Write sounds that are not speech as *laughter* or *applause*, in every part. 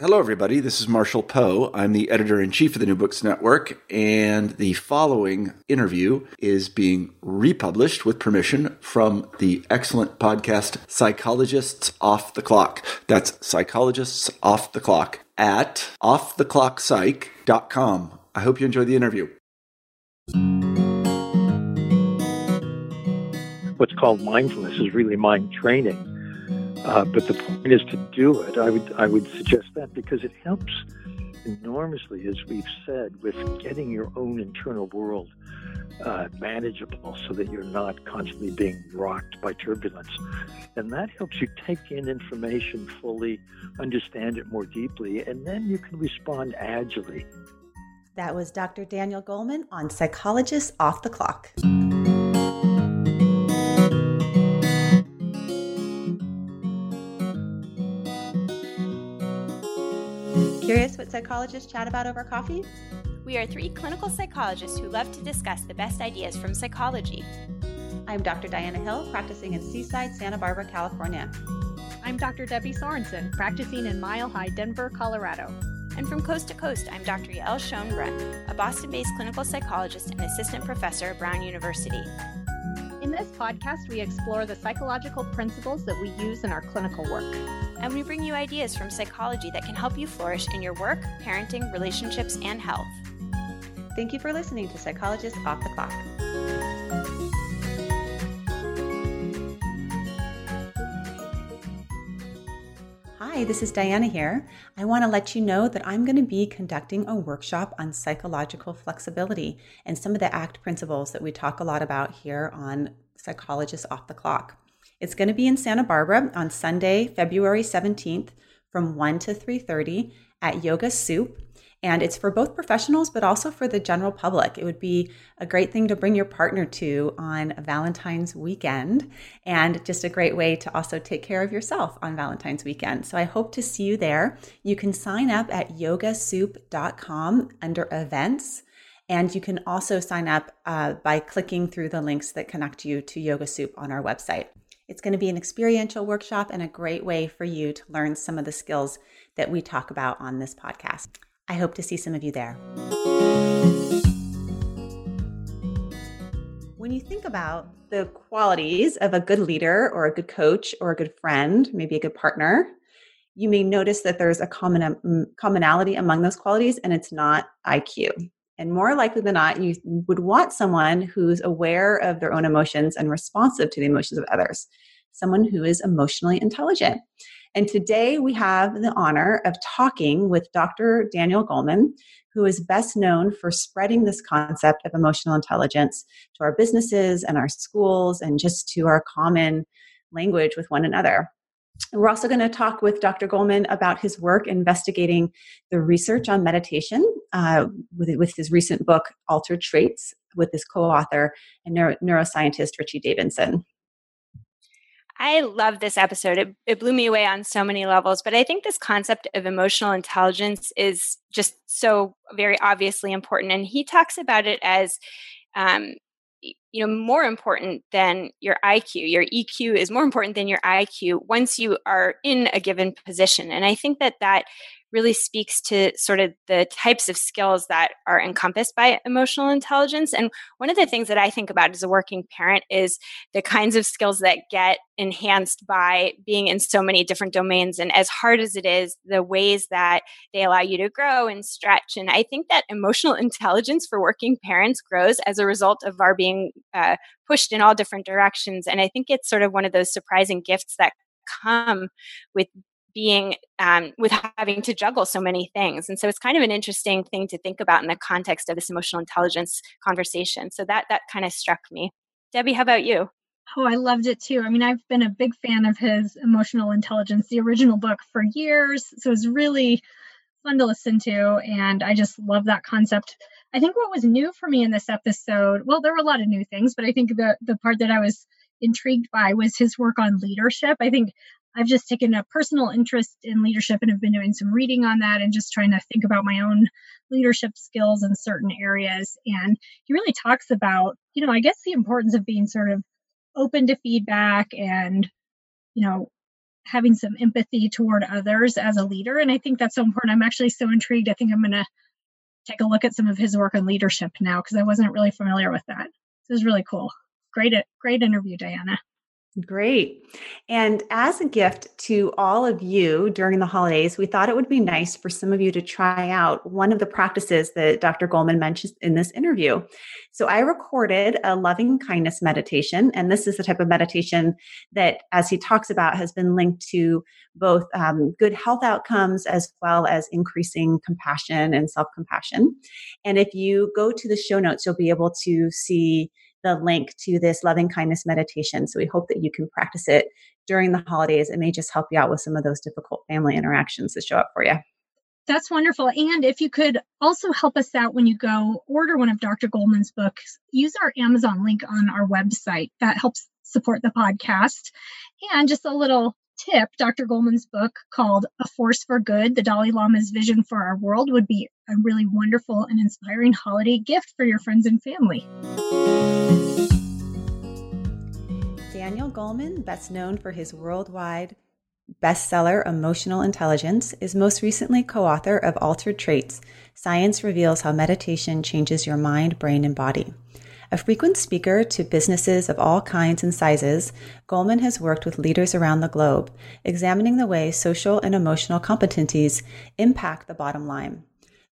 Hello, everybody. This is Marshall Poe. I'm the editor in chief of the New Books Network, and the following interview is being republished with permission from the excellent podcast Psychologists Off the Clock. That's Psychologists Off the Clock at offtheclockpsych.com. I hope you enjoy the interview. What's called mindfulness is really mind training uh, but the point is to do it. I would I would suggest that because it helps enormously, as we've said, with getting your own internal world uh, manageable, so that you're not constantly being rocked by turbulence, and that helps you take in information fully, understand it more deeply, and then you can respond agilely. That was Dr. Daniel Goleman on Psychologists Off the Clock. Curious what psychologists chat about over coffee? We are three clinical psychologists who love to discuss the best ideas from psychology. I'm Dr. Diana Hill, practicing in Seaside, Santa Barbara, California. I'm Dr. Debbie Sorensen, practicing in Mile High, Denver, Colorado. And from coast to coast, I'm Dr. Yael Schonbrun, a Boston based clinical psychologist and assistant professor at Brown University. In this podcast, we explore the psychological principles that we use in our clinical work. And we bring you ideas from psychology that can help you flourish in your work, parenting, relationships, and health. Thank you for listening to Psychologists Off the Clock. Hi, this is Diana here. I want to let you know that I'm going to be conducting a workshop on psychological flexibility and some of the ACT principles that we talk a lot about here on Psychologists Off the Clock. It's going to be in Santa Barbara on Sunday, February 17th from 1 to 3:30 at Yoga Soup and it's for both professionals but also for the general public. It would be a great thing to bring your partner to on Valentine's weekend and just a great way to also take care of yourself on Valentine's weekend. So I hope to see you there. You can sign up at yogasoup.com under events. And you can also sign up uh, by clicking through the links that connect you to Yoga Soup on our website. It's going to be an experiential workshop and a great way for you to learn some of the skills that we talk about on this podcast. I hope to see some of you there. When you think about the qualities of a good leader or a good coach or a good friend, maybe a good partner, you may notice that there's a common um, commonality among those qualities and it's not IQ. And more likely than not, you would want someone who's aware of their own emotions and responsive to the emotions of others, someone who is emotionally intelligent. And today we have the honor of talking with Dr. Daniel Goleman, who is best known for spreading this concept of emotional intelligence to our businesses and our schools and just to our common language with one another. We're also going to talk with Dr. Goleman about his work investigating the research on meditation uh, with, with his recent book, Altered Traits, with his co author and neuro- neuroscientist Richie Davidson. I love this episode. It, it blew me away on so many levels, but I think this concept of emotional intelligence is just so very obviously important. And he talks about it as, um, you know, more important than your IQ. Your EQ is more important than your IQ once you are in a given position. And I think that that really speaks to sort of the types of skills that are encompassed by emotional intelligence. And one of the things that I think about as a working parent is the kinds of skills that get enhanced by being in so many different domains. And as hard as it is, the ways that they allow you to grow and stretch. And I think that emotional *laughs* intelligence for working parents grows as a result of our being uh, pushed in all different directions. And I think it's sort of one of those surprising gifts that come with being um, with having to juggle so many things and so it's kind of an interesting thing to think about in the context of this emotional intelligence conversation so that that kind of struck me debbie how about you oh i loved it too i mean i've been a big fan of his emotional intelligence the original book for years so it's really fun to listen to. And I just love that concept. I think what was new for me in this episode, well, there were a lot of new things, but I think the, the part that I was intrigued by was his work on leadership. I think I've just taken a personal interest in leadership and have been doing some reading on that and just trying to think about my own leadership skills in certain areas. And he really talks about, you know, I guess the importance of being sort of open to feedback and, you know, having some empathy toward others as a leader. And I think that's so important. I'm actually so intrigued. I think I'm going to take a look at some of his work on leadership now because I wasn't really familiar with that. This is really cool. Great, great interview, Diana. Great. And as a gift to all of you during the holidays, we thought it would be nice for some of you to try out one of the practices that Dr. Goleman mentioned in this interview. So I recorded a loving kindness meditation, and this is the type of meditation that, as he talks about, has been linked to both um, good health outcomes as well as increasing compassion and self compassion. And if you go to the show notes, you'll be able to see the link to this loving kindness meditation. So we hope that you can practice it during the holidays. It may just help you out with some of those difficult family interactions that show up for you. That's wonderful. And if you could also help us out when you go order one of Dr. Goleman's books, use our Amazon link on our website. That helps support the podcast. And just a little tip Dr. Goleman's book called A Force for Good The Dalai Lama's Vision for Our World would be a really wonderful and inspiring holiday gift for your friends and family. Daniel Goleman, best known for his worldwide bestseller Emotional Intelligence, is most recently co author of Altered Traits Science Reveals How Meditation Changes Your Mind, Brain, and Body. A frequent speaker to businesses of all kinds and sizes, Goleman has worked with leaders around the globe, examining the way social and emotional competencies impact the bottom line.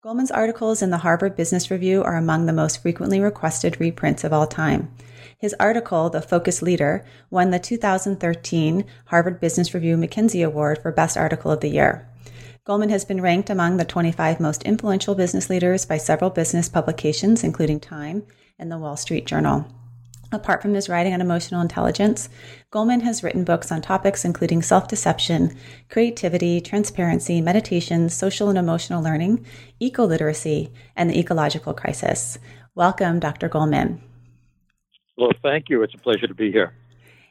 Goleman's articles in the Harvard Business Review are among the most frequently requested reprints of all time. His article, The Focus Leader, won the 2013 Harvard Business Review McKinsey Award for Best Article of the Year. Goleman has been ranked among the 25 most influential business leaders by several business publications, including Time and the Wall Street Journal. Apart from his writing on emotional intelligence, Goleman has written books on topics including self deception, creativity, transparency, meditation, social and emotional learning, eco literacy, and the ecological crisis. Welcome, Dr. Goleman. Well, thank you. It's a pleasure to be here.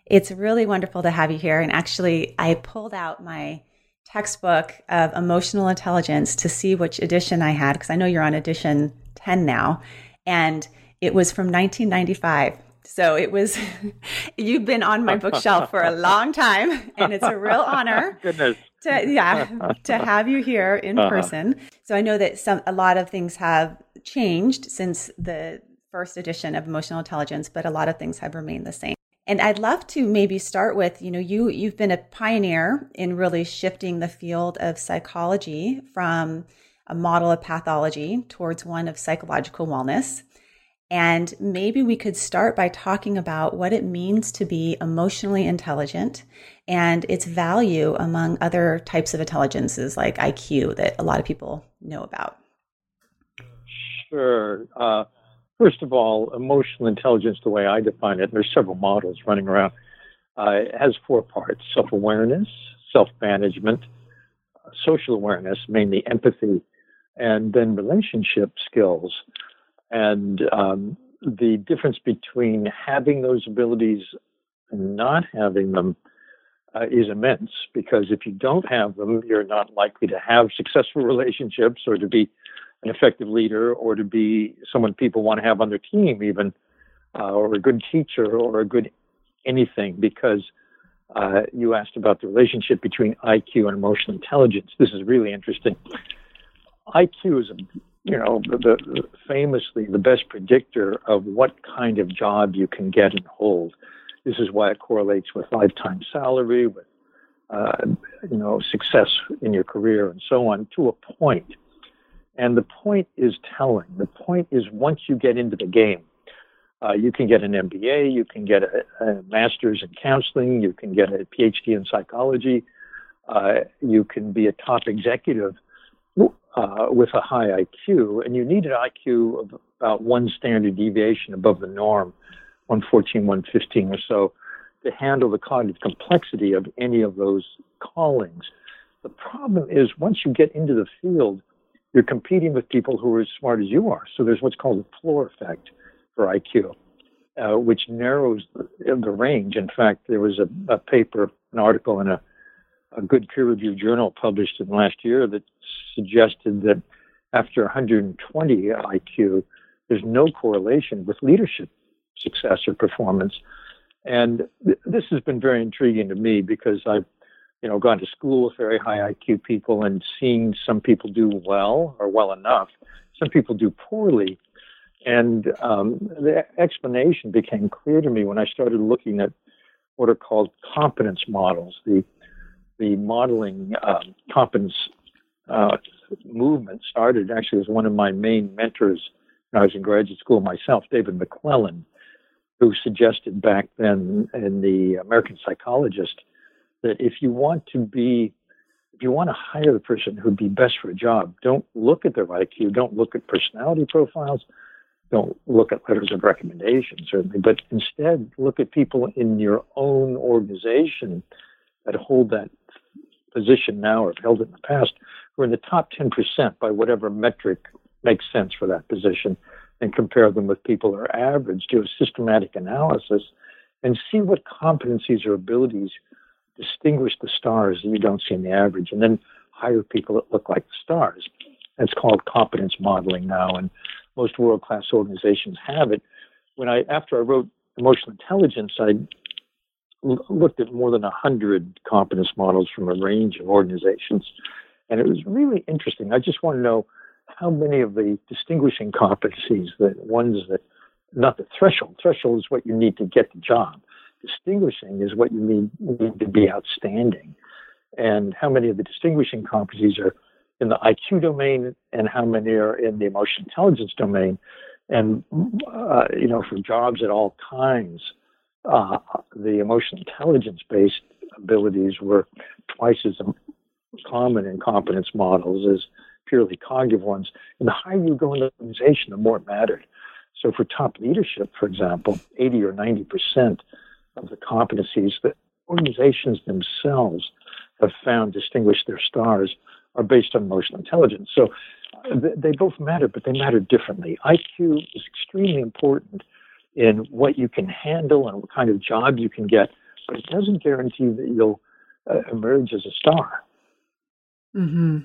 It's really wonderful to have you here. And actually, I pulled out my textbook of emotional intelligence to see which edition I had, because I know you're on edition 10 now. And it was from 1995. So it was, *laughs* you've been on my bookshelf for a long time, and it's a real honor. *laughs* Goodness. To, yeah, to have you here in uh-huh. person. So I know that some a lot of things have changed since the first edition of Emotional Intelligence, but a lot of things have remained the same. And I'd love to maybe start with, you know, you you've been a pioneer in really shifting the field of psychology from a model of pathology towards one of psychological wellness. And maybe we could start by talking about what it means to be emotionally intelligent and its value among other types of intelligences like IQ that a lot of people know about. Sure. Uh, first of all, emotional intelligence, the way I define it, there's several models running around, uh, has four parts self awareness, self management, social awareness, mainly empathy, and then relationship skills. And um, the difference between having those abilities and not having them uh, is immense because if you don't have them, you're not likely to have successful *laughs* relationships or to be an effective leader or to be someone people want to have on their team, even, uh, or a good teacher or a good anything because uh, you asked about the relationship between IQ and emotional intelligence. This is really interesting. IQ is a you know, the, the, famously the best predictor of what kind of job you can get and hold. This is why it correlates with lifetime salary, with uh, you know success in your career, and so on to a point. And the point is telling. The point is once you get into the game, uh, you can get an MBA, you can get a, a, master's in counseling, you can get a PhD in psychology, uh, you can be a top executive uh, with a high IQ, and you need an IQ of about one standard deviation above the norm, 114, 115 or so, to handle the cognitive complexity of any of those callings. The problem is once you get into the field, you're competing with people who are as smart as you are. So there's what's called the floor effect for IQ, uh, which narrows the, the, range. In fact, there was a, a paper, an article in a, a good peer-reviewed journal published in last year that suggested that after 120 IQ, there's no correlation with leadership success or performance. And th- this has been very intriguing to me because I've you know, gone to school with very high IQ people and seeing some people do well or well enough, some people do poorly. And um, the explanation became clear to me when I started looking at what are called competence models, the the modeling um, competence uh, movement started. Actually as one of my main mentors when I was in graduate school myself, David McClelland, who suggested back then in the American Psychologist that if you want to be, if you want to hire the person who'd be best for a job, don't look at their IQ, don't look at personality profiles, don't look at letters of recommendation, certainly, but instead look at people in your own organization that hold that position now or have held it in the past who are in the top 10% by whatever metric makes sense for that position and compare them with people who are average, do a systematic analysis and see what competencies or abilities distinguish the stars that you don't see in the average, and then hire people that look like the stars. It's called competence modeling now, and most world class organizations have it. When I after I wrote emotional intelligence, I looked at more than a hundred competence models from a range of organizations, and it was really interesting. I just want to know how many of the distinguishing competencies, the ones that not the threshold. Threshold is what you need to get the job distinguishing is what you need, need to be outstanding. And how many of the distinguishing competencies are in the IQ domain and how many are in the emotional intelligence domain. And, uh, you know, for jobs at all kinds, uh, the emotional intelligence based abilities were twice as common in competence models as purely cognitive ones. And the higher you go in the organization, the more it mattered. So for top leadership, for example, 80 or 90 percent of the competencies that organizations themselves have found distinguish their stars are based on emotional intelligence. So uh, they both matter, but they matter differently. IQ is extremely important in what you can handle and what kind of job you can get, but it doesn't guarantee that you'll uh, emerge as a star. Mm-hmm.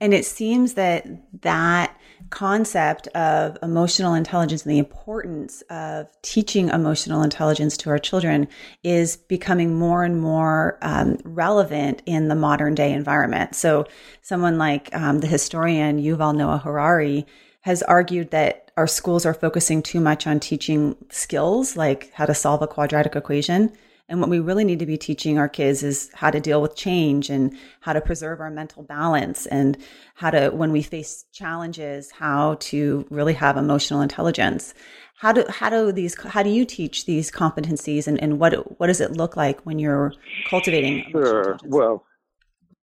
And it seems that that concept of emotional intelligence and the importance of teaching emotional intelligence to our children is becoming more and more um, relevant in the modern day environment. So, someone like um, the historian Yuval Noah Harari has argued that our schools are focusing too much on teaching skills like how to solve a quadratic equation and what we really need to be teaching our kids is how to deal with change and how to preserve our mental balance and how to, when we face challenges, how to really have emotional intelligence. How do, how do these, how do you teach these competencies and, and what, what does it look like when you're cultivating? Sure. Well,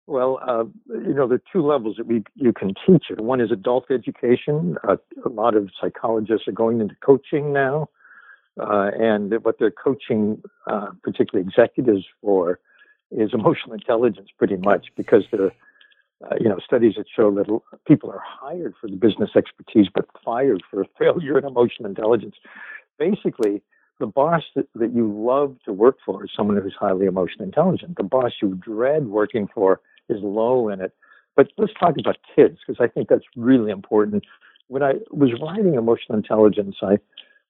well, uh, you know, there are two levels that we you can teach it. One is adult education. Uh, a lot of psychologists are going into coaching now, uh, and what they're coaching, uh, particularly executives for, is *laughs* emotional intelligence, pretty much, because there are, uh, you know, studies that show that people are hired for the business expertise but fired for *laughs* failure in emotional intelligence. Basically, the boss that, that you love to work for is someone who's highly emotionally intelligent. The boss you dread working for is low in it. But let's talk about kids because I think that's really important. When I was writing emotional intelligence, I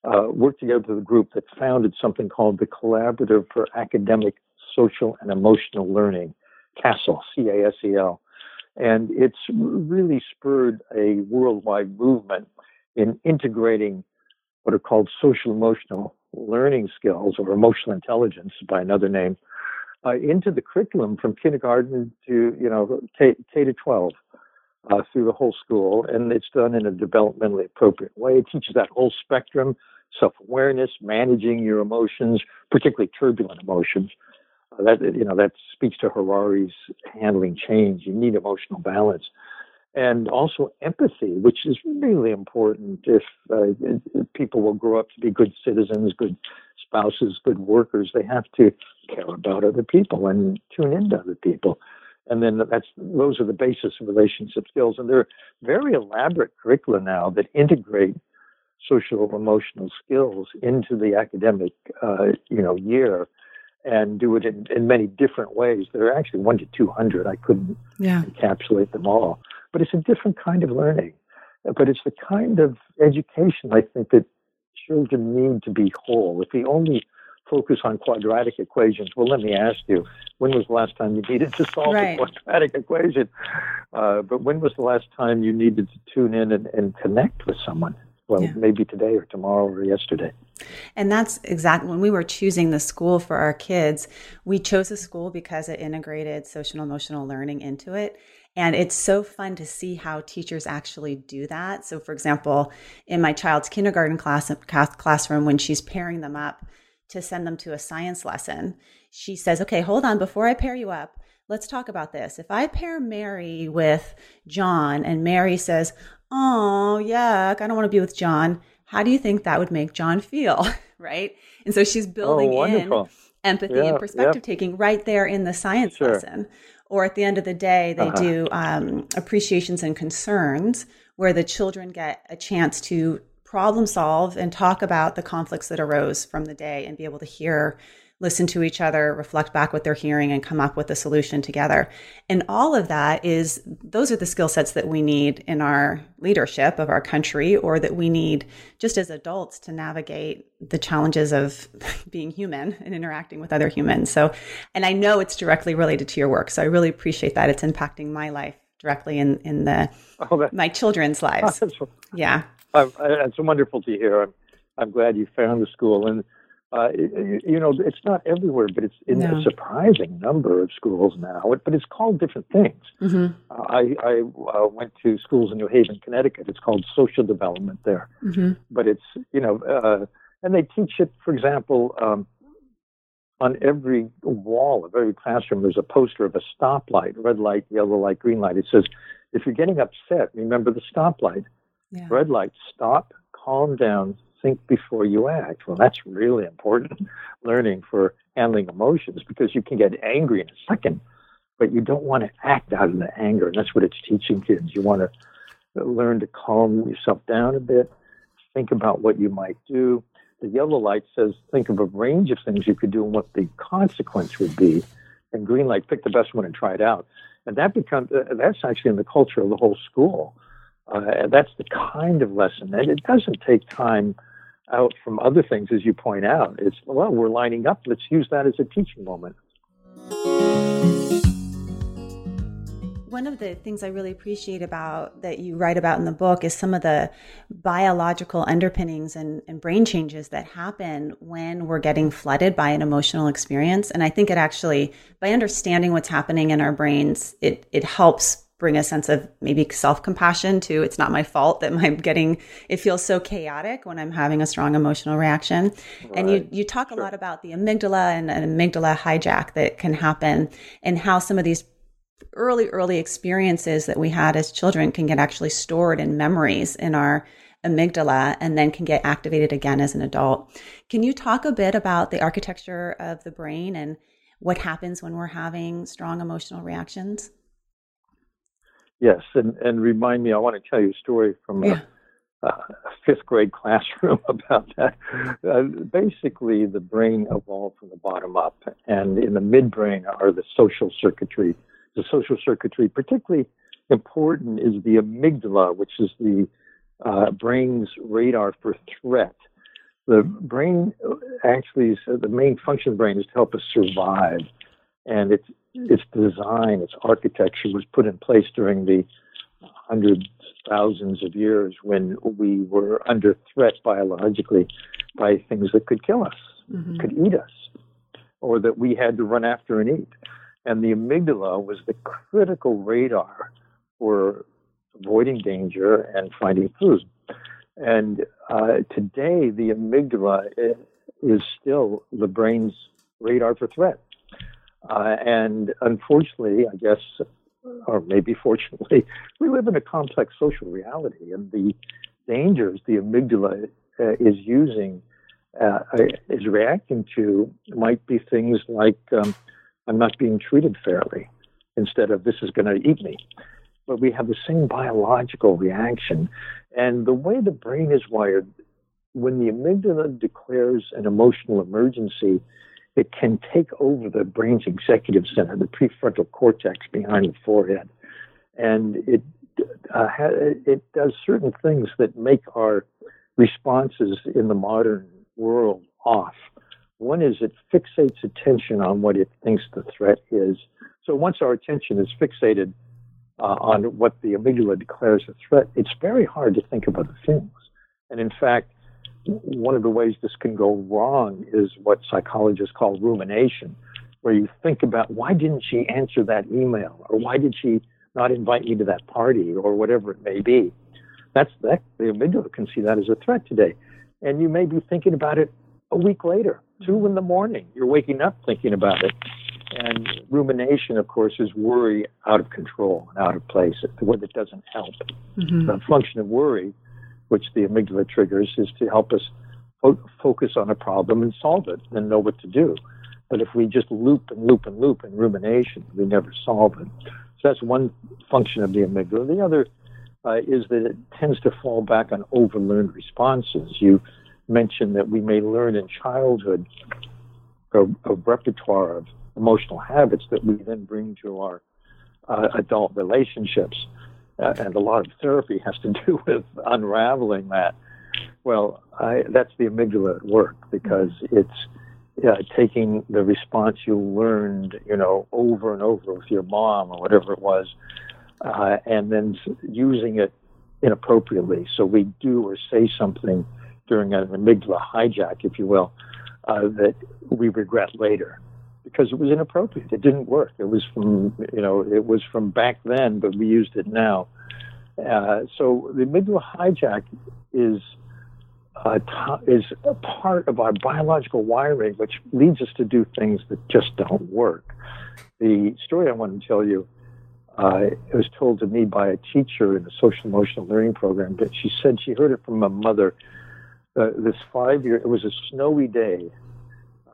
uh, worked together with a group that founded something called the Collaborative for Academic, Social, and Emotional Learning, CASEL, C-A-S-E-L. And it's really spurred a worldwide movement in integrating what are called social emotional learning skills or emotional intelligence by another name uh, into the curriculum from kindergarten to you know K, K to 12 uh, through the whole school, and it's done in a developmentally appropriate way. It teaches that whole spectrum self awareness, managing your emotions, particularly turbulent emotions. Uh, that you know that speaks to Harari's handling change. You need emotional balance, and also empathy, which is really important. If, uh, if people will grow up to be good citizens, good spouses, good workers, they have to care about other people and tune into other people. and then that's those are the basis of relationship skills. And there are very elaborate curricula now that integrate social emotional skills into the academic uh, you know year and do it in, in many different ways. There are actually one to two hundred. I couldn't yeah. encapsulate them all, but it's a different kind of learning. But it's the kind of education I think that children need to be whole. If we only focus on quadratic equations, well, let me ask you, when was the last time you needed to solve right. a quadratic equation? Uh, but when was the last time you needed to tune in and, and connect with someone? Well, yeah. maybe today or tomorrow or yesterday. And that's exactly when we were choosing the school for our kids, we chose a school because it integrated social emotional learning into it. And it's so fun to see how teachers actually do that. So, for example, in my child's kindergarten class classroom, when she's pairing them up to send them to a science lesson, she says, "Okay, hold on. Before I pair you up, let's talk about this. If I pair Mary with John, and Mary says, "Oh, yuck, I don't want to be with John," how do you think that would make John feel? *laughs* right? And so she's oh, building oh, in empathy yeah, and perspective yeah. taking right there in the science sure. lesson or at the end of the day, they uh-huh. do um, appreciations and concerns where the children get a chance to problem solve and talk about the conflicts that arose from the day and be able to hear listen to each other, reflect back what they're hearing, and come up with a solution together. And all of that is, those are the skill sets that we need in our leadership of our country, or that we need just as adults to navigate the challenges of *laughs* being human and interacting with other humans. So, and I know it's directly related to your work. So I really appreciate that. It's impacting my life directly in, in the, oh, my children's lives. *laughs* yeah. Uh, uh, it's wonderful to hear. I'm, I'm glad you found the school. And uh, you know, it's not everywhere, but it's in no. a surprising number of schools now. But it's called different things. Mm-hmm. Uh, I, I uh, went to schools in New Haven, Connecticut. It's called social development there. Mm-hmm. But it's you know, uh, and they teach it. For example, um, on every wall of every classroom, there's a poster of a stoplight: red light, yellow light, green light. It says, if you're getting upset, remember the stoplight. Yeah. Red light, stop, calm down, think before you act. Well, that's really important *laughs* learning for handling emotions because you can get angry in a second, but you don't want to act out of the anger. And that's what it's teaching kids. You want to learn to calm yourself down a bit, think about what you might do. The yellow light says think of a range of things you could do and what the consequence would be. And green light, pick the best one and try it out. And that becomes uh, that's actually in the culture of the whole school. Uh, that's the kind of lesson, and it doesn't take time out from other things, as you point out. It's, well, we're lining up. Let's use that as a teaching moment. One of the things I really appreciate about that you write about in the book is some of the biological underpinnings and, and brain changes that happen when we're getting flooded by an emotional experience. And I think it actually, by understanding what's happening in our brains, it, it helps bring a sense of maybe self compassion to it's not my fault that I'm *laughs* getting it feels so chaotic when I'm having a strong emotional reaction. Right. And you you talk sure. a lot about the amygdala and an amygdala hijack that can happen and how some of these early early experiences that we had as children can get actually stored in memories in our amygdala and then can get activated again as an adult. Can you talk a bit about the architecture of the brain and what happens when we're having strong emotional reactions? Yes, and, and remind me, I want to tell you a story from yeah. a, a, fifth grade classroom *laughs* about that. Uh, basically, the brain evolved from the bottom up, and in the midbrain are the social circuitry. The social circuitry, particularly important, is the amygdala, which is the uh, brain's radar for threat. The brain actually, is, the main function of the brain is to help us survive, and it's its design, its architecture was put in place during the hundreds, thousands of years when we were under threat biologically by things that could kill us, mm-hmm. could eat us, or that we had to run after and eat. And the amygdala was the critical radar for avoiding danger and finding food. And uh, today, the amygdala is still the brain's radar for threat. Uh, and unfortunately, I guess, or maybe fortunately, *laughs* we live in a complex social reality, and the dangers the amygdala uh, is using, uh, is reacting to, might be things like um, I'm not being treated fairly. instead of this is going to eat me. But we have the same biological reaction. And the way the brain is wired, when the amygdala declares an emotional emergency, it can take over the brain's executive center, the prefrontal cortex behind the forehead. And it, uh, it does certain things that make our responses in the modern world off. One is it fixates attention on what it thinks the threat is. So once our attention is fixated uh, on what the amygdala declares a threat, it's very hard to think of other things. And in fact, one of the ways this can go wrong is what psychologists call rumination, where you think about why didn't she answer that email, or why did she not invite me to that party, or whatever it may be. That's that the amygdala can see that as a threat today, and you may be thinking about it a week later, two in the morning. You're waking up thinking about it, and rumination, of course, is worry out of control and out of place, where it doesn't help. Mm-hmm. The function of worry which the amygdala triggers, is to help us fo- focus on a problem and solve it and know what to do. But if we just loop and loop and loop in rumination, we never solve it. So that's one function of the amygdala. The other uh, is that it tends to fall back on overlearned responses. You mentioned that we may learn in childhood a, a repertoire of emotional habits that we then bring to our uh, adult relationships and a lot of therapy *laughs* has to do with unraveling that. Well, I, that's the amygdala at work because it's uh, taking the response you learned, you know, over and over with your mom or whatever it was, uh, and then using it inappropriately. So we do or say something during an amygdala hijack, if you will, uh, that we regret later because it was inappropriate. It didn't work. It was from you know it was from back then, but we used it now. Uh, so the amygdala hijack is uh, is a part of our biological wiring, which leads us to do things that just don't work. The story I want to tell you uh, it was told to me by a teacher in a social emotional learning program. But she said she heard it from a mother. Uh, this five year, it was a snowy day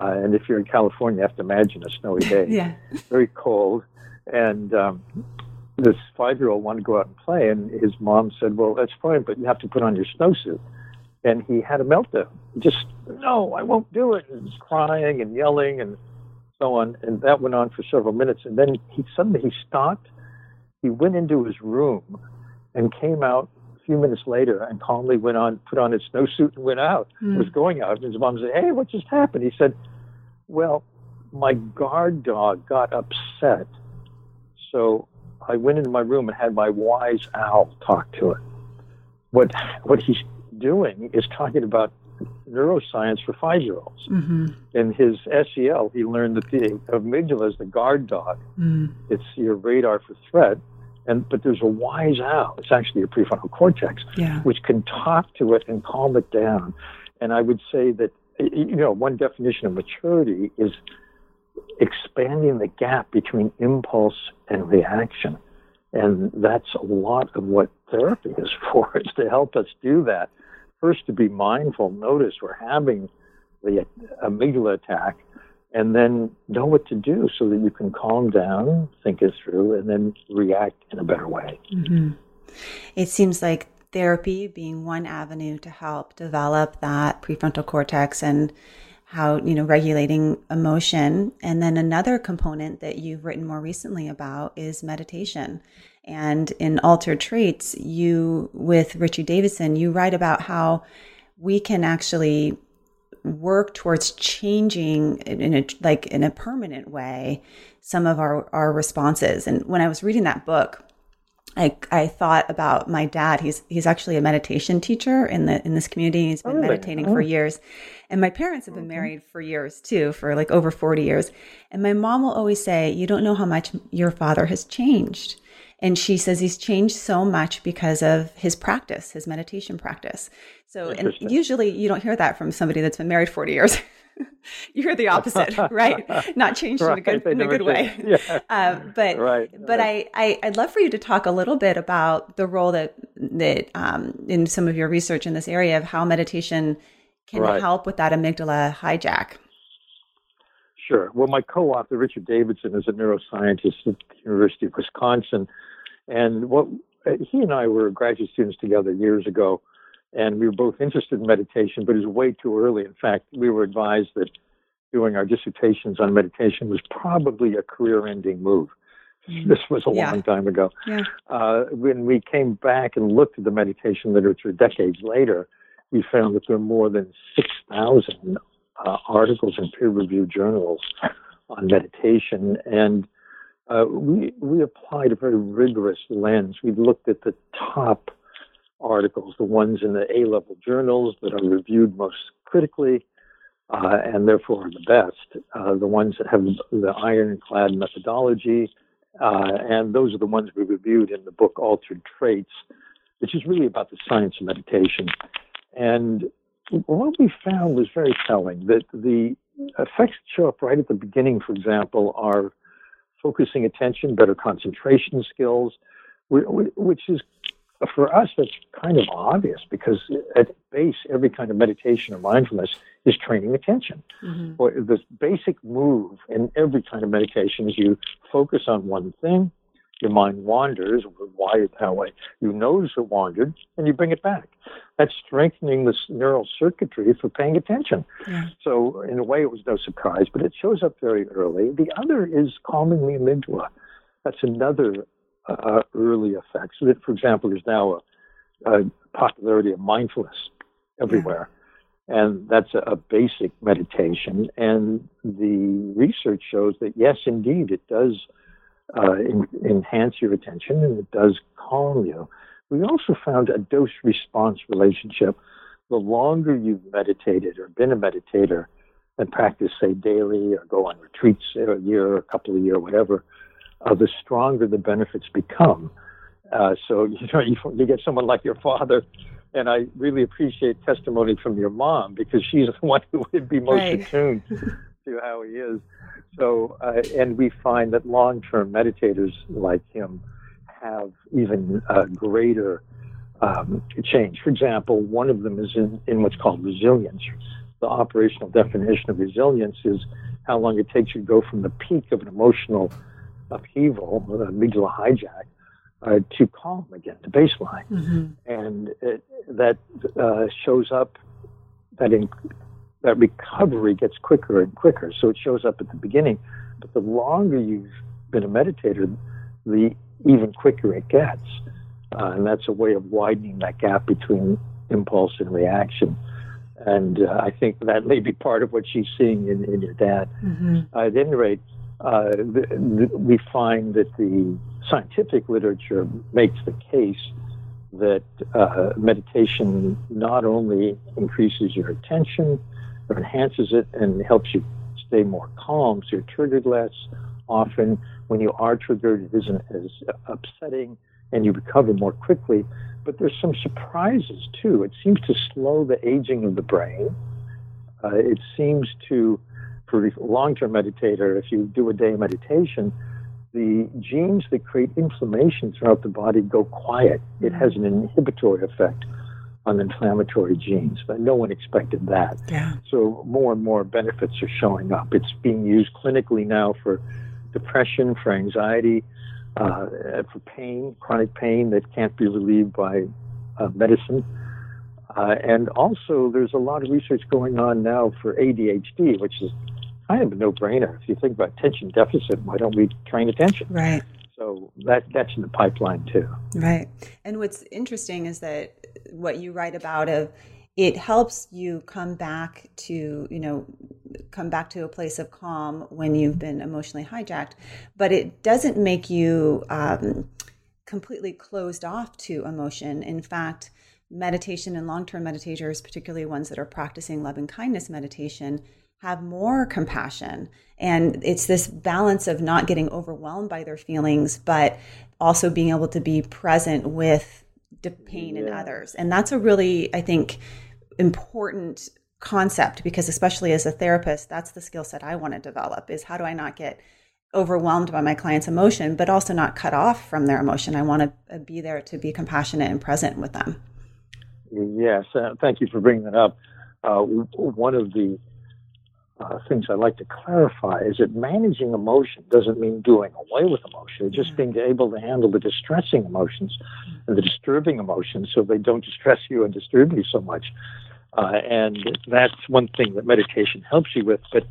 uh, and if you're in California, you have to imagine a snowy *laughs* day. yeah. Very cold. And um, this five year old wanted to go out and play. And his mom said, Well, that's fine, but you have to put on your snowsuit. And he had a meltdown. Just, no, I won't do it. And he's crying and yelling and so on. And that went on for several minutes. And then he suddenly he stopped. He went into his room and came out a few minutes later and calmly went on, put on his snowsuit and went out. Mm. Was going out. And his mom said, "Hey, what just happened?" He said, "Well, my guard dog got upset, so I went into my room and had my wise owl talk to it. What what he's doing is talking about neuroscience for five year olds. Mm-hmm. In his SEL, he learned that the amygdala is the guard dog. Mm. It's your radar for threat and but there's a wise owl. It's actually your prefrontal cortex, yeah. which can talk to it and calm it down. And I would say that you know one definition of maturity is expanding the gap between impulse and reaction. And that's a lot of what therapy is *laughs* for, is to help us do that. First, to be mindful, notice we're having the amygdala attack, and then know what to do so that you can calm down, think it through, and then react in a better way. Mm-hmm. It seems like therapy being one avenue to help develop that prefrontal cortex and how you know regulating emotion. And then another component that you've written more recently about is meditation. And in altered traits you with richie davidson you write about how we can actually work towards changing in a like in a permanent way some of our our responses. And when i was reading that book I, I thought about my dad. He's he's actually a meditation teacher in the in this community. He's been oh, meditating oh. for years, and my parents have been married for years too, for like over forty years. And my mom will always say, "You don't know how much your father has changed." And she says he's changed so much because of his practice, his meditation practice. So, and usually you don't hear that from somebody that's been married 40 years. *laughs* *laughs* you hear the opposite, *laughs* right? Not changed right. in a good, in a good way. Yeah. *laughs* Uh, but right. but right. I, I would love for you to talk a little bit about the role that that um, in some of your research in this area of how meditation can help with that amygdala hijack. Sure. Well, my co-author Richard Davidson is a neuroscientist at the University of Wisconsin, and what he and I were graduate students together years ago, and we were both interested in meditation, but it was way too early. In fact, we were advised that doing our dissertations on meditation was probably a career-ending move. Mm-hmm. This was a yeah. long time ago. Yeah. Uh, when we came back and looked at the meditation literature decades later, we found that there are more than 6,000 uh, articles in peer-reviewed journals on meditation, and uh, we we applied a very rigorous lens. We looked at the top articles, the ones in the A-level journals that are reviewed most critically, uh, and therefore are the best. Uh, the ones that have the ironclad methodology, uh, and those are the ones we reviewed in the book Altered Traits, which is really about the science of meditation. And what we found was very telling that the effects that show up right at the beginning, for example, are focusing attention, better concentration skills, which is for us that's kind of obvious because at base every kind of meditation or mindfulness is training attention. Mm-hmm. Well, the basic move in every kind of meditation is you focus on one thing your mind wanders, we're wired that way. You notice it wandered and you bring it back. That's strengthening the neural circuitry for paying attention. Yeah. So, in a way, it was no surprise, but it shows up very early. The other is calming the amygdala. That's another uh, early effects. So, for example, there's now a, a popularity of mindfulness everywhere. Yeah. And that's a, basic meditation. And the research shows that, yes, indeed, it does uh, in, enhance your attention and it does calm you. We also found a dose response relationship. The longer you've meditated or been a meditator and practice, say, daily or go on retreats a year, a couple of years, whatever, uh, the stronger the benefits become. Uh, so, *laughs* you know, you, you get someone like your father and I really appreciate testimony from your mom because she's *laughs* the one who would be most right. attuned to how he is. So, uh, and we find that long-term meditators like him have even uh, greater um, change. For example, one of them is in, in what's called resilience. The operational definition of resilience is how long it takes you to go from the peak of an emotional upheaval, the amygdala hijack, uh, to calm again, to baseline. Mm-hmm. And it, that uh, shows up, that in, that recovery gets quicker and quicker. So it shows up at the beginning, but the longer you've been a meditator, the even quicker it gets. Uh, and that's a way of widening that gap between impulse and reaction. And uh, I think that may be part of what she's seeing in, in your dad. Mm-hmm. at any rate, uh, the, the, we find that the scientific literature makes the case that uh, meditation not only increases your attention, or enhances it and helps you stay more calm. So you're triggered less often. When you are triggered, it isn't as upsetting and you recover more quickly. But there's some surprises too. It seems to slow the aging of the brain. Uh, it seems to, for a long term meditator, if you do a day of meditation, the genes that create inflammation throughout the body go quiet. It has an inhibitory effect on inflammatory genes, but no one expected that. Yeah. So more and more benefits are showing up. It's being used clinically now for depression, for anxiety, uh, for pain, chronic pain that can't be relieved by uh, medicine. Uh, and also, there's a lot of research going on now for ADHD, which is kind of a no-brainer. If you think about attention deficit, why don't we train attention? Right. So that that's in the pipeline too. Right. And what's interesting is that what you write about of it helps you come back to you know come back to a place of calm when you've been emotionally hijacked but it doesn't make you um, completely closed off to emotion in fact meditation and long-term meditators particularly ones that are practicing loving kindness meditation have more compassion. And it's this balance of not getting overwhelmed by their feelings, but also being able to be present with the pain yeah. in others. And that's a really, I think, important concept because especially as a therapist, that's the skill set I want to develop is how do I not get overwhelmed by my client's emotion, but also not cut off from their emotion. I want to uh, be there to be compassionate and present with them. Yes, uh, thank you for bringing that up. Uh, one of the uh, things I'd like to clarify is that managing emotion doesn't mean doing away with emotion. It's just being able to handle the distressing emotions and the disturbing emotions so they don't distress you and disturb you so much. Uh, and that's one thing that meditation helps you with. But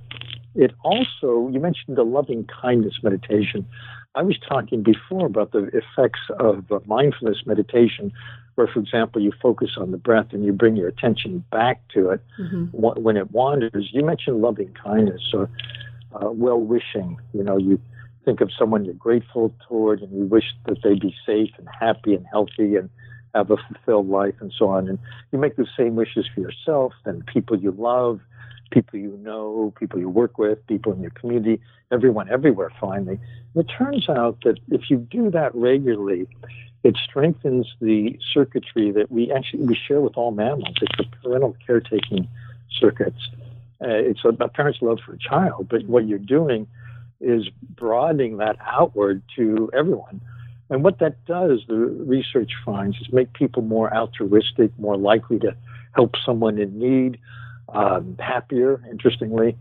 it also, you mentioned the loving kindness meditation. I was talking before about the effects of mindfulness meditation, where, for example, you focus on the breath and you bring your attention back to it mm-hmm. when it wanders. You mentioned loving kindness or uh, well wishing. You know, you think of someone you're grateful toward and you wish that they be safe and happy and healthy and have a fulfilled life and so on. And you make the same wishes for yourself and people you love people you know, people you work with, people in your community, everyone everywhere finally. And it turns out that if you do that regularly, it strengthens the circuitry that we actually we share with all mammals. It's the parental caretaking circuits. Uh, it's a, a parent's love for a child, but what you're doing is broadening that outward to everyone. And what that does, the research finds, is make people more altruistic, more likely to help someone in need, um, happier, interestingly,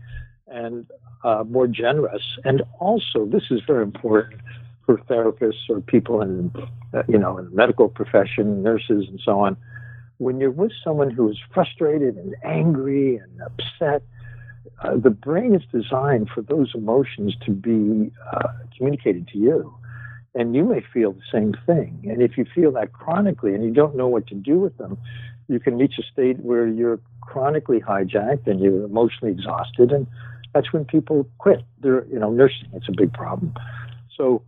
and uh, more generous. And also, this is very important for therapists or people in, uh, you know, in the medical profession, nurses, and so on. When you're with someone who is frustrated and angry and upset, uh, the brain is designed for those emotions to be uh, communicated to you. And you may feel the same thing. And if you feel that chronically and you don't know what to do with them, you can reach a state where you're chronically hijacked and you're emotionally exhausted, and that's when people quit. They're, you know, nursing, it's a big problem. So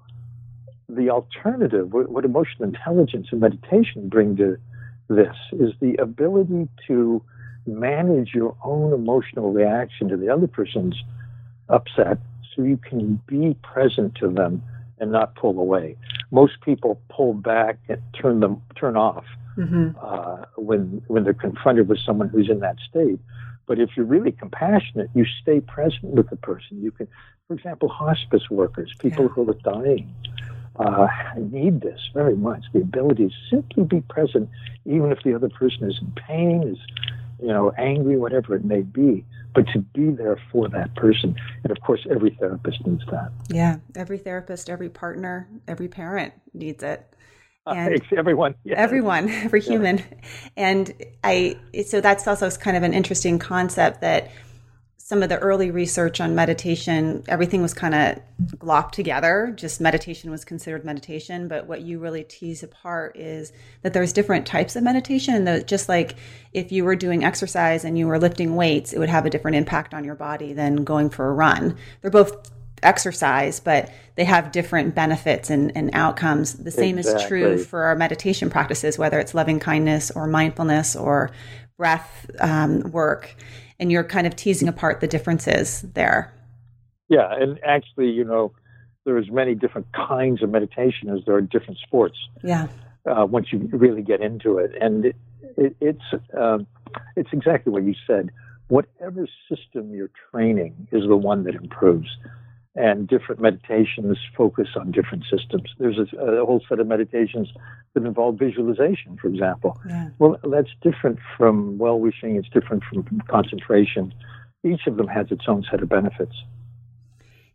the alternative, what, emotional intelligence and meditation bring to this is the ability to manage your own emotional reaction to the other person's upset so you can be present to them and not pull away. Most people pull back and turn them turn off mm-hmm. uh, when when they're confronted with someone who's in that state. But if you're really compassionate, you stay present with the person. You can, for example, hospice workers, people yeah. who are dying, uh, need this very much. The ability to simply be present, even if the other person is in pain, is you know angry, whatever it may be, but to be there for that person. And of course, every therapist needs that. Yeah, every therapist, every partner, every parent needs it. And uh, everyone, *laughs* *laughs* yeah. everyone, every human, yeah. and I. So that's also kind of an interesting concept that some of the early research on meditation, everything was kind of glopped together. Just meditation was considered meditation, but what you really tease apart is that there's different types of meditation. And that just like if you were doing exercise and you were lifting weights, it would have a different impact on your body than going for a run. They're both exercise, but they have different benefits and, and outcomes. The same exactly. is true for our meditation practices, whether it's loving kindness or mindfulness or breath um, work. And you're kind of teasing apart the differences there. Yeah, and actually, you know, there's many different kinds of meditation as there are different sports. Yeah. Uh, once you really get into it, and it, it, it's um, it's exactly what you said. Whatever system you're training is the one that improves and different meditations focus on different systems. There's a, a, whole set of meditations that involve visualization, for example. Yeah. Well, that's different from well wishing, it's different from concentration. Each of them has its own set of benefits.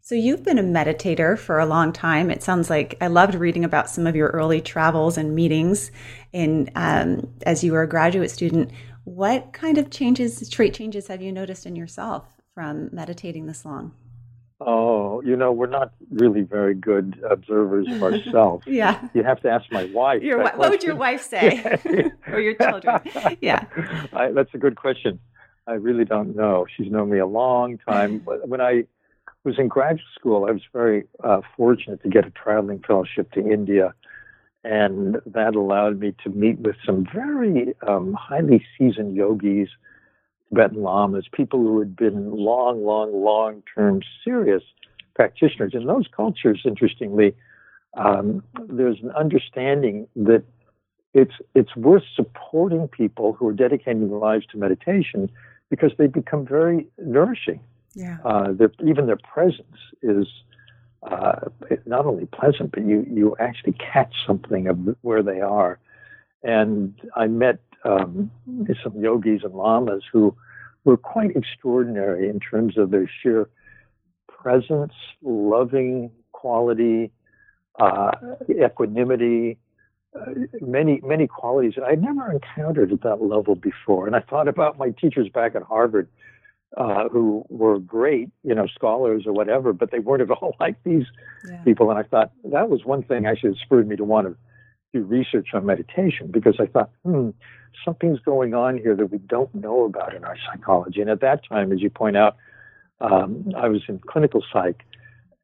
So, you've been a meditator for a long time. It sounds like I loved reading about some of your early travels and meetings in, um, as you were a graduate student. What kind of changes, trait changes, have you noticed in yourself from meditating this long? Oh, you know, we're not really very good observers of ourselves. *laughs* yeah. You have to ask my wife. Your, what would your wife say? *laughs* *laughs* or your children? Yeah. I, that's a good question. I really don't know. She's known me a long time. When I was in graduate school, I was very uh, fortunate to get a traveling fellowship to India. And that allowed me to meet with some very um, highly seasoned yogis Tibetan lamas, people who had been long, long, long term serious practitioners. In those cultures, interestingly, um, there's an understanding that it's it's worth supporting people who are dedicating their lives to meditation because they become very nourishing. Yeah. Uh, even their presence is uh, not only pleasant, but you you actually catch something of where they are. And I met um, some yogis and lamas who were quite extraordinary in terms of their sheer presence, loving quality, uh, equanimity, uh, many many qualities that I'd never encountered at that level before. And I thought about my teachers back at Harvard, uh, who were great, you know, scholars or whatever, but they weren't at all *laughs* like these yeah. people. And I thought that was one thing actually that spurred me to want to do research on meditation because I thought, hmm, something's going on here that we don't know about in our psychology. And at that time, as you point out, um, I was in clinical psych,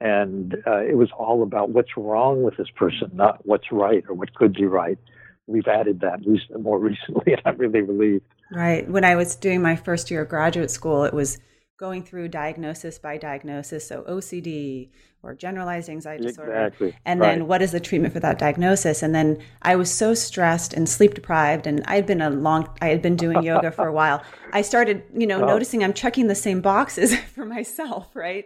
and uh, it was all about what's wrong with this person, not what's right or what could be right. We've added that *laughs* more recently, and I'm really relieved. Right. When I was doing my first year of graduate school, it was going through diagnosis by diagnosis. So OCD or generalized anxiety disorder. And right. then what is the treatment for that diagnosis? And then I was so stressed and sleep deprived and I had been a long I had been doing yoga for a *laughs* while. I started, you know, oh. noticing I'm checking the same boxes *laughs* for myself, right?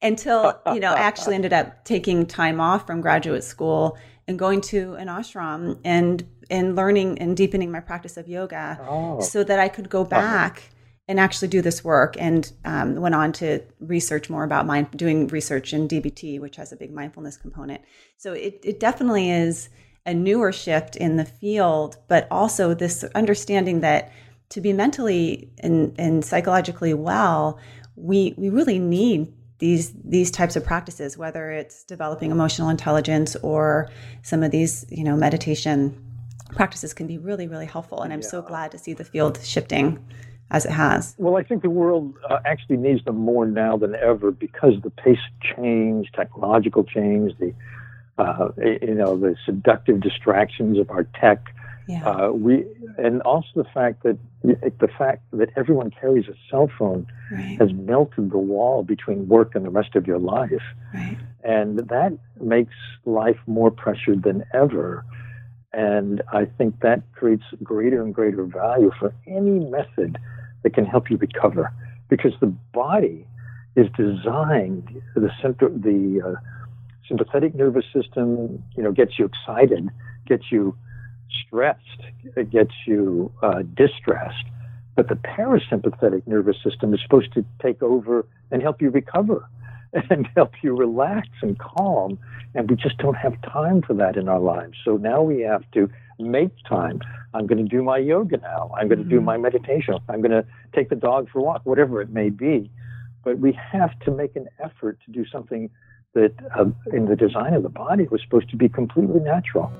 Until, you know, I *laughs* actually ended up taking time off from graduate school and going to an ashram and and learning and deepening my practice of yoga oh. so that I could go back uh-huh and actually do this work and um, went on to research more about mind doing research in dbt which has a big mindfulness component. So it, it definitely is a newer shift in the field but also this understanding that to be mentally and, and psychologically well we we really need these these types of practices whether it's developing emotional intelligence or some of these you know meditation practices can be really really helpful. And i'm yeah. so glad to see the field shifting as it has? Well, I think the world uh, actually needs them more now than ever because the pace of change, technological change, the uh, you know the seductive distractions of our tech. Yeah. Uh, we and also the fact that the fact that everyone carries a cell phone right. has melted the wall between work and the rest of your life, right. and that makes life more pressured than ever. And I think that creates greater and greater value for any method that can help you recover because the body is designed the center the uh, sympathetic nervous system you know gets you excited gets you stressed gets you uh, distressed but the parasympathetic nervous system is supposed to take over and help you recover *laughs* and help you relax and calm and we just don't have time for that in our lives so now we have to make time. I'm going to do my yoga now. I'm going to mm-hmm. do my meditation. I'm going to take the dog for a walk, whatever it may be. But we have to make an effort to do something that, uh, in the design of the body, was supposed to be completely natural.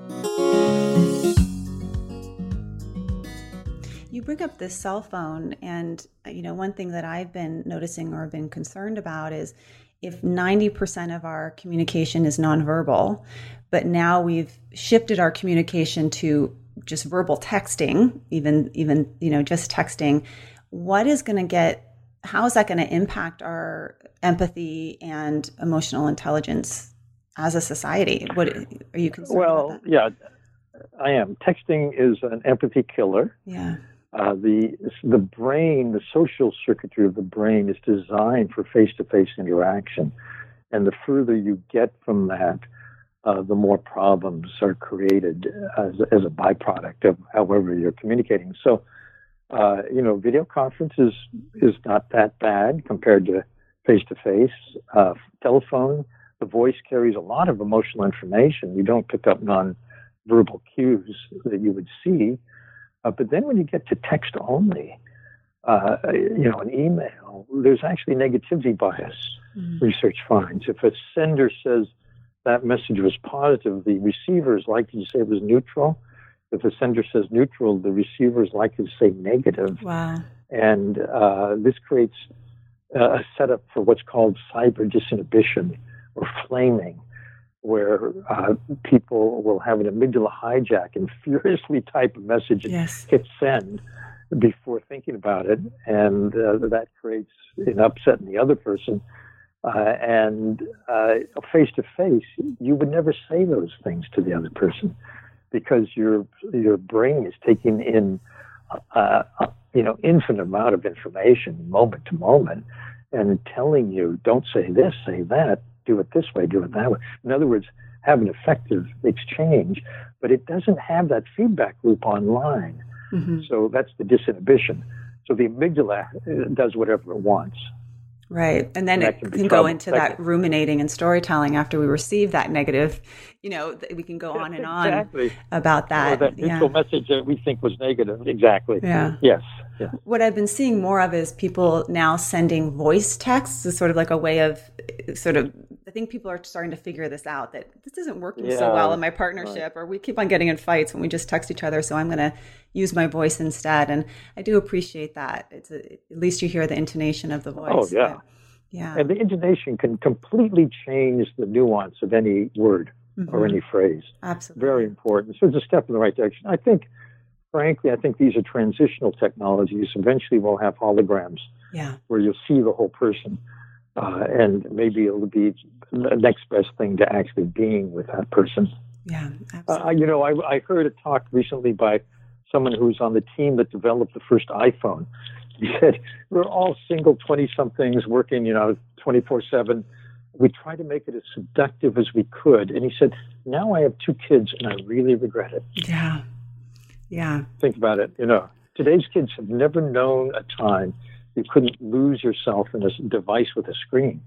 You bring up this cell phone, and you know one thing that I've been noticing or been concerned about is if 90% of our communication is nonverbal, but now we've shifted our communication to just verbal texting, even even you know just texting, what is going to get how is that going to impact our empathy and emotional intelligence as a society? What are you concerned well, yeah, I am. Texting is an empathy killer. Yeah. Uh, the the brain, the social circuitry of the brain, is designed for face-to-face interaction, and the further you get from that, uh, the more problems are created as as a byproduct of however you're communicating. So, uh, you know, video conference is is not that bad compared to face-to-face. Uh, telephone, the voice carries a lot of emotional information. You don't pick up non-verbal cues that you would see uh, but then when you get to text only, uh, you know, an email, there's actually negativity bias. Mm-hmm. Research finds if a sender says that message was positive, the receiver is likely to say it was neutral. If the sender says neutral, the receiver is likely to say negative. Wow. And uh, this creates a setup for what's called cyber disinhibition or flaming where uh, people will have an amygdala hijack and *laughs* furiously type a message and yes. hit send before thinking about it, and uh, that creates an upset in the other person. Uh, and face to face, you would never say those things to the other person because your your brain is taking in, uh, uh, you know, infinite amount of information moment to moment, and telling you, don't say this, say that, do it this way, do it that way. In other words, have an effective exchange, but it doesn't have that feedback loop online. Mm-hmm. So that's the disinhibition. So the amygdala uh, does whatever it wants. Right. And then And it can can, go into That that ruminating and storytelling after we receive that negative. You know, we can go on and on Exactly. about Or that. that yeah. message that we think was negative. Exactly. Yeah. Yes. Yeah. What I've been seeing more of is people now sending voice texts as sort of like a way of uh, sort of I think people are starting to figure this out that this isn't working so well in my partnership or we keep on getting in fights when we just text each other so I'm going to use my voice instead and I do appreciate that. It's a, at least you hear the intonation of the voice. Oh, yeah. but- yeah. And the intonation can completely change the nuance of any word or Mhm. any phrase. Absolutely. Very important. So it's a step in the right direction. I think, frankly, I think these are transitional technologies. Eventually, we'll have holograms Yeah. where you'll see the whole person, uh, and maybe it'll be the next best thing to actually being with that person. Yeah. Absolutely. Uh, you know, I, I heard a talk recently by someone who's on the team that developed the first iPhone. *laughs* He said, We're all single 20 somethings working, you know, 24 7. We tried to make it as seductive as we could. And he said, Now I have two kids and I really regret it. yeah. Yeah. Think about it. You know, today's kids have never known a time you couldn't lose yourself in a device with a screen.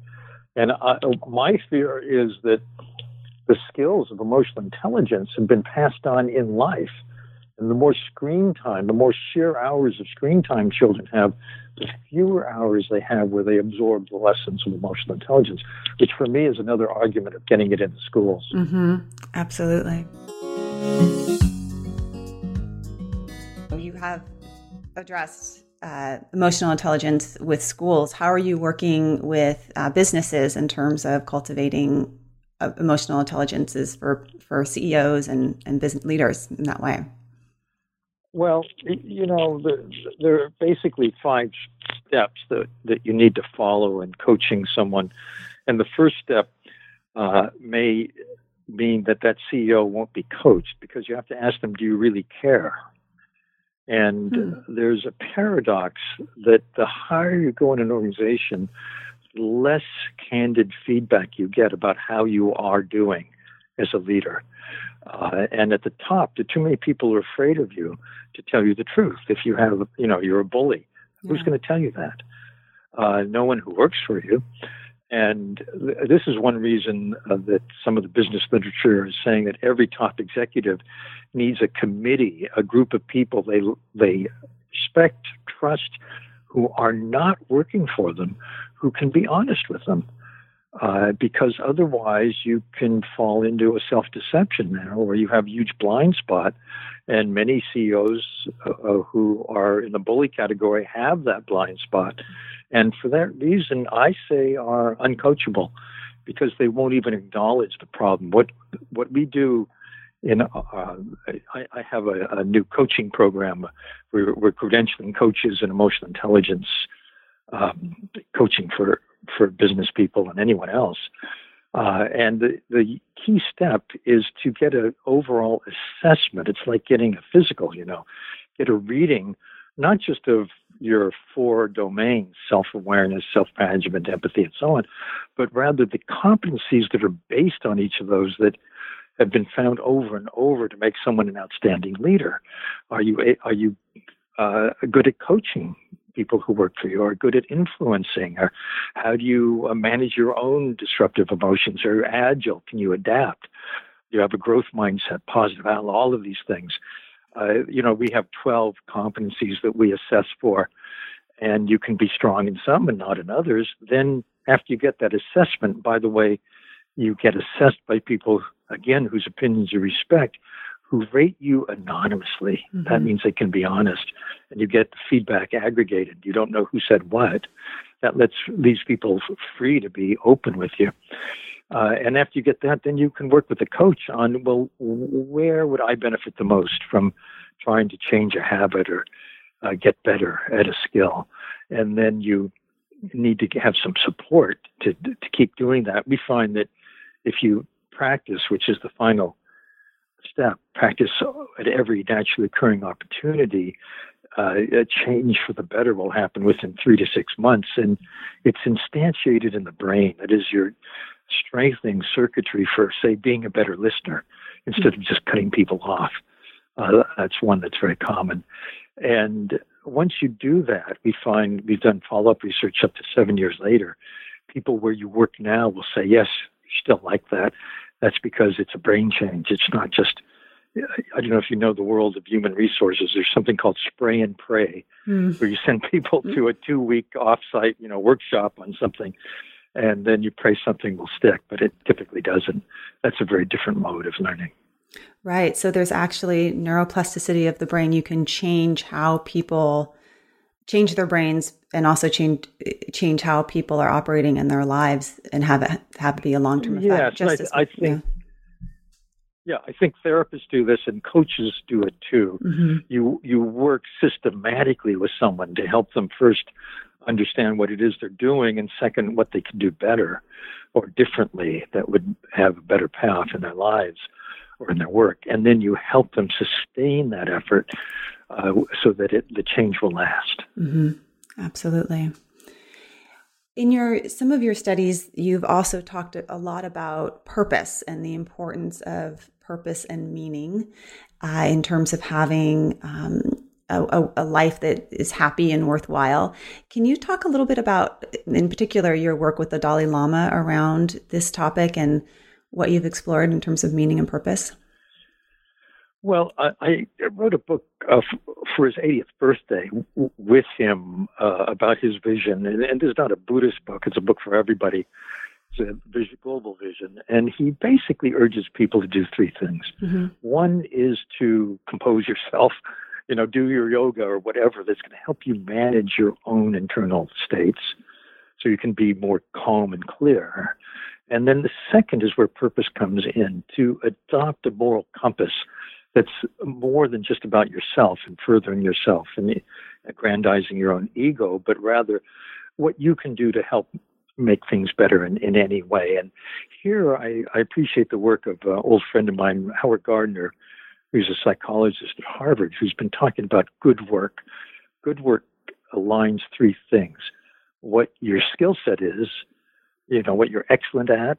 And I, my fear is that the skills of emotional intelligence have been passed on in life. And the more screen time, the more sheer hours of screen time children have, the fewer hours they have where they absorb the lessons of emotional intelligence, which for me is another argument of getting it into schools. Mm-hmm. Absolutely. You have addressed uh, emotional intelligence with schools. How are you working with uh, businesses in terms of cultivating uh, emotional intelligences for, for CEOs and, and business leaders in that way? Well, you know, the, there are basically five steps that, that you need to follow in coaching someone. And the first step uh, may mean that that CEO won't be coached because you have to ask them, do you really care? And Hmm. there's a paradox that the higher you go in an organization, the less candid feedback you get about how you are doing as a leader. Uh, and at the top, too many people are afraid of you to tell you the truth. If you have, you know, you're a bully, who's going to tell you that? Uh, no one who works for you. And th- this is one reason uh, that some of the business literature is saying that every top executive needs a committee, a group of people they they respect, trust, who are not working for them, who can be honest with them. Uh, because otherwise, you can fall into a self deception there, where you have a huge blind spot. And many CEOs uh, uh, who are in the bully category have that blind spot. And for that reason, I say are uncoachable because they won't even acknowledge the problem. What what we do in uh, I, I have a, a new coaching program. We're, we're credentialing coaches in emotional intelligence um, coaching for for business people and anyone else. Uh, and the, the key step is to get an overall assessment. It's like getting a physical, you know, get a reading, not just of your four domains self awareness, self management, empathy, and so on, but rather the competencies that are based on each of those that have been found over and over to make someone an outstanding leader. Are you, are you uh, good at coaching? People who work for you are good at influencing or how do you uh, manage your own disruptive emotions? Are you agile? Can you adapt? Do you have a growth mindset positive outlook all of these things. Uh, you know we have 12 competencies that we assess for and you can be strong in some and not in others. Then after you get that assessment by the way you get assessed by people again whose opinions you respect who rate you anonymously. That Mhm. means they can be honest, and you get the feedback aggregated. You don't know who said what. That lets leaves people free to be open with you. Uh, and after you get that, then you can work with the coach on well, where would I benefit the most from trying to change a habit or uh, get better at a skill, and then you need to have some support to to keep doing that. We find that if you practice, which is the final step, practice at every naturally occurring opportunity, uh, a change for the better will happen within three to six months. And it's instantiated in the brain. That is, you're strengthening circuitry for, say, being a better listener instead of just cutting people off. Uh, that's one that's very common. And once you do that, we find we've done follow up research up to seven years later. People where you work now will say, yes, you still like that. That's because it's a brain change. It's not just, I don't know if you know the world of human resources. There's something called spray and pray, mm. where you send people mm. to a two week offsite, you know, workshop on something, and then you pray something will stick, but it typically doesn't. That's a very different mode of learning. Right. So there's actually neuroplasticity of the brain. You can change how people change their brains and also change change how people are operating in their lives and have it have it be a long term effect. Yes, I, I, think. Yeah. yeah. I think therapists do this and coaches do it too. Mm-hmm. You you work systematically with someone to help them first understand what it is they're doing and second what they can do better or differently that would have a better path in their lives or in their work and then you help them sustain that effort uh, so that it, the change will last. Mm-hmm. Absolutely. In your some of your studies, you've also talked a lot about purpose and the importance of purpose and meaning uh, in terms of having um, a, a, life that is happy and worthwhile. Can you talk a little bit about, in particular, your work with the Dalai Lama around this topic and what you've explored in terms of meaning and purpose? Well, I, I wrote a book uh, for his 80th birthday w- with him uh, about his vision, and, and it's not a Buddhist book; it's a book for everybody. It's a vision, global vision, and he basically urges people to do three things. Mm-hmm. One is to compose yourself, *laughs* you know, do your yoga or whatever that's going to help you manage your own internal states, so you can be more calm and clear. And then the second is where purpose comes in to adopt a moral compass that's more than just about yourself and furthering yourself and aggrandizing your own ego, but rather what you can do to help make things better in, in any way. And here I, I appreciate the work of an old friend of mine, Howard Gardner, who's a psychologist at Harvard, who's been talking about good work. Good work aligns three things what your skill set is, you know, what you're excellent at,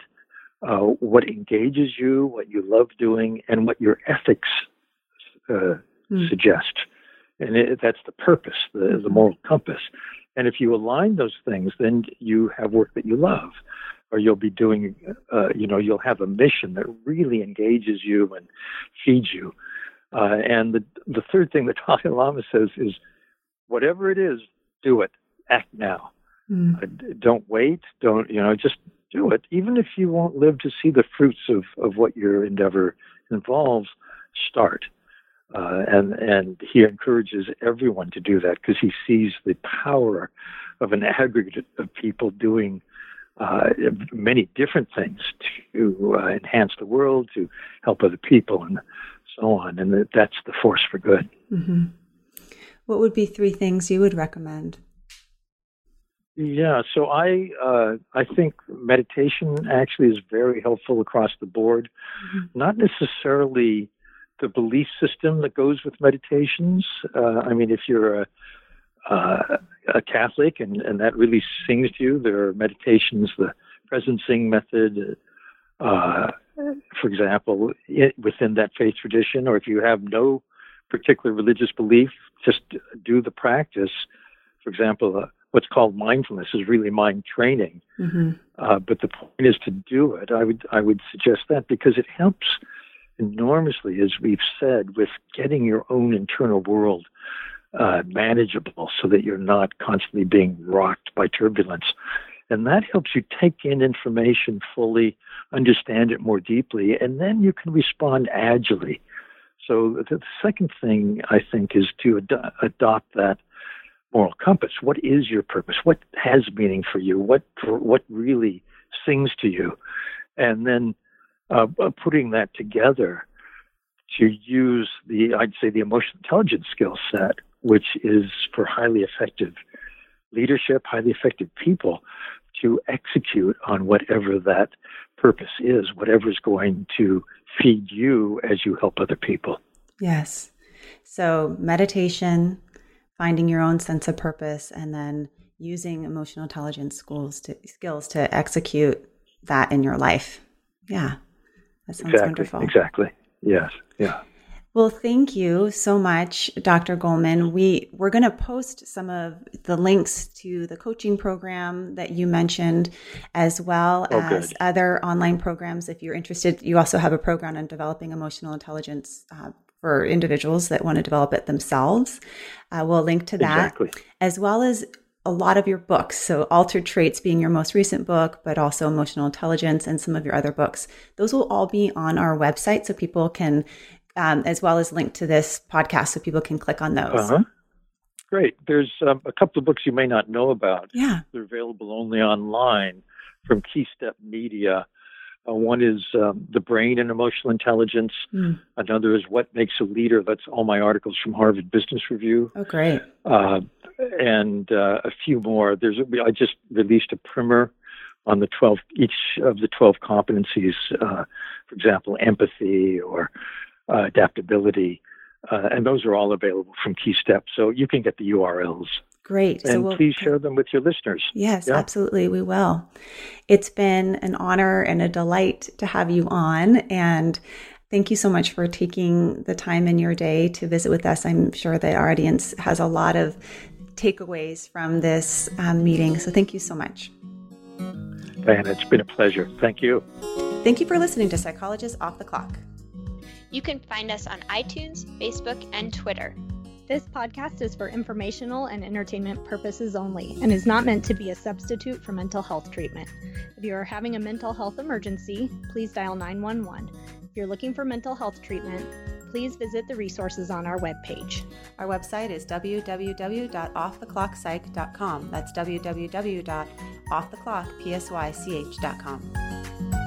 uh, what engages you, what you love doing, and what your ethics uh, mm. suggest. And it, that's the purpose, the, the moral compass. And if you align those things, then you have work that you love, or you'll be doing, uh, you know, you'll have a mission that really engages you and feeds you. Uh, and the the third thing the *laughs* Dalai Lama says is, whatever it is, do it. Act now. Mm. Uh, don't wait. Don't you know? Just do it, even if you won't live to see the fruits of, of what your endeavor involves, start. Uh, and and he encourages everyone to do that because he sees the power of an aggregate of people doing uh, many different things to uh, enhance the world, to help other people, and so on. And that, that's the force for good. Mm-hmm. What would be three things you would recommend? Yeah, so I uh, I think meditation actually is very helpful across the board. Mm-hmm. Not necessarily the belief system that goes with meditations. Uh, I mean, if you're a uh, a Catholic and, and that really sings to you, there are meditations, the presencing method, uh, for example, it, within that faith tradition. Or if you have no particular religious belief, just do the practice. For example, uh, what's called mindfulness is really mind training. Mm-hmm. Uh, but the point is to do it. I would I would suggest that because it helps enormously, as we've said, with getting your own internal world uh, manageable, so that you're not constantly being rocked by turbulence. And that helps you take in information fully, understand it more deeply, and then you can respond agilely. So the second thing I think is to ad- adopt that moral compass. What is your purpose? What has meaning for you? What what really sings to you? And then uh, uh, putting that together to use the I'd say the emotional intelligence skill set, which is for highly effective leadership, highly effective people to execute on whatever that purpose is, whatever is going to feed you as you help other people. Yes. So meditation, finding your own sense of purpose and then using emotional intelligence schools to, skills to execute that in your life. Yeah. That sounds exactly, wonderful. Exactly. Yes. Yeah. Well, thank you so much, Dr. Goleman. We we're going to post some of the links to the coaching program that you mentioned, as well oh, as good. other online programs. If you're interested, you also have a program on developing emotional intelligence uh, for individuals that want to develop it themselves. Uh, we'll link to that, exactly. as well as a lot of your books. So, Altered Traits being your most recent book, but also Emotional Intelligence and some of your other books. Those will all be on our website so people can um, as well as link to this podcast so people can click on those. Uh-huh. Great. There's um, a couple of books you may not know about. Yeah. They're available only online from Keystep Media. Uh, one is um, The Brain and Emotional Intelligence. Mm. Another is What Makes a Leader. That's all my articles from Harvard Business Review. Oh, great. Uh, and uh, a few more. There's I just released a primer on the 12 each of the 12 competencies uh, for example empathy or uh, adaptability, uh, and those are all available from Key Keystep. So you can get the URLs. Great. And so we'll, please share them with your listeners. Yes, yeah. absolutely. We will. It's been an honor and a delight to have you on. And thank you so much for taking the time in your day to visit with us. I'm sure the audience has a lot of takeaways from this um, meeting. So thank you so much. Diana, it's been a pleasure. Thank you. Thank you for listening to Psychologists Off the Clock. You can find us on iTunes, Facebook, and Twitter. This podcast is for informational and entertainment purposes only and is not meant to be a substitute for mental health treatment. If you are having a mental health emergency, please dial 911. If you're looking for mental health treatment, please visit the resources on our webpage. Our website is www.offtheclockpsych.com. That's www.offtheclockpsych.com.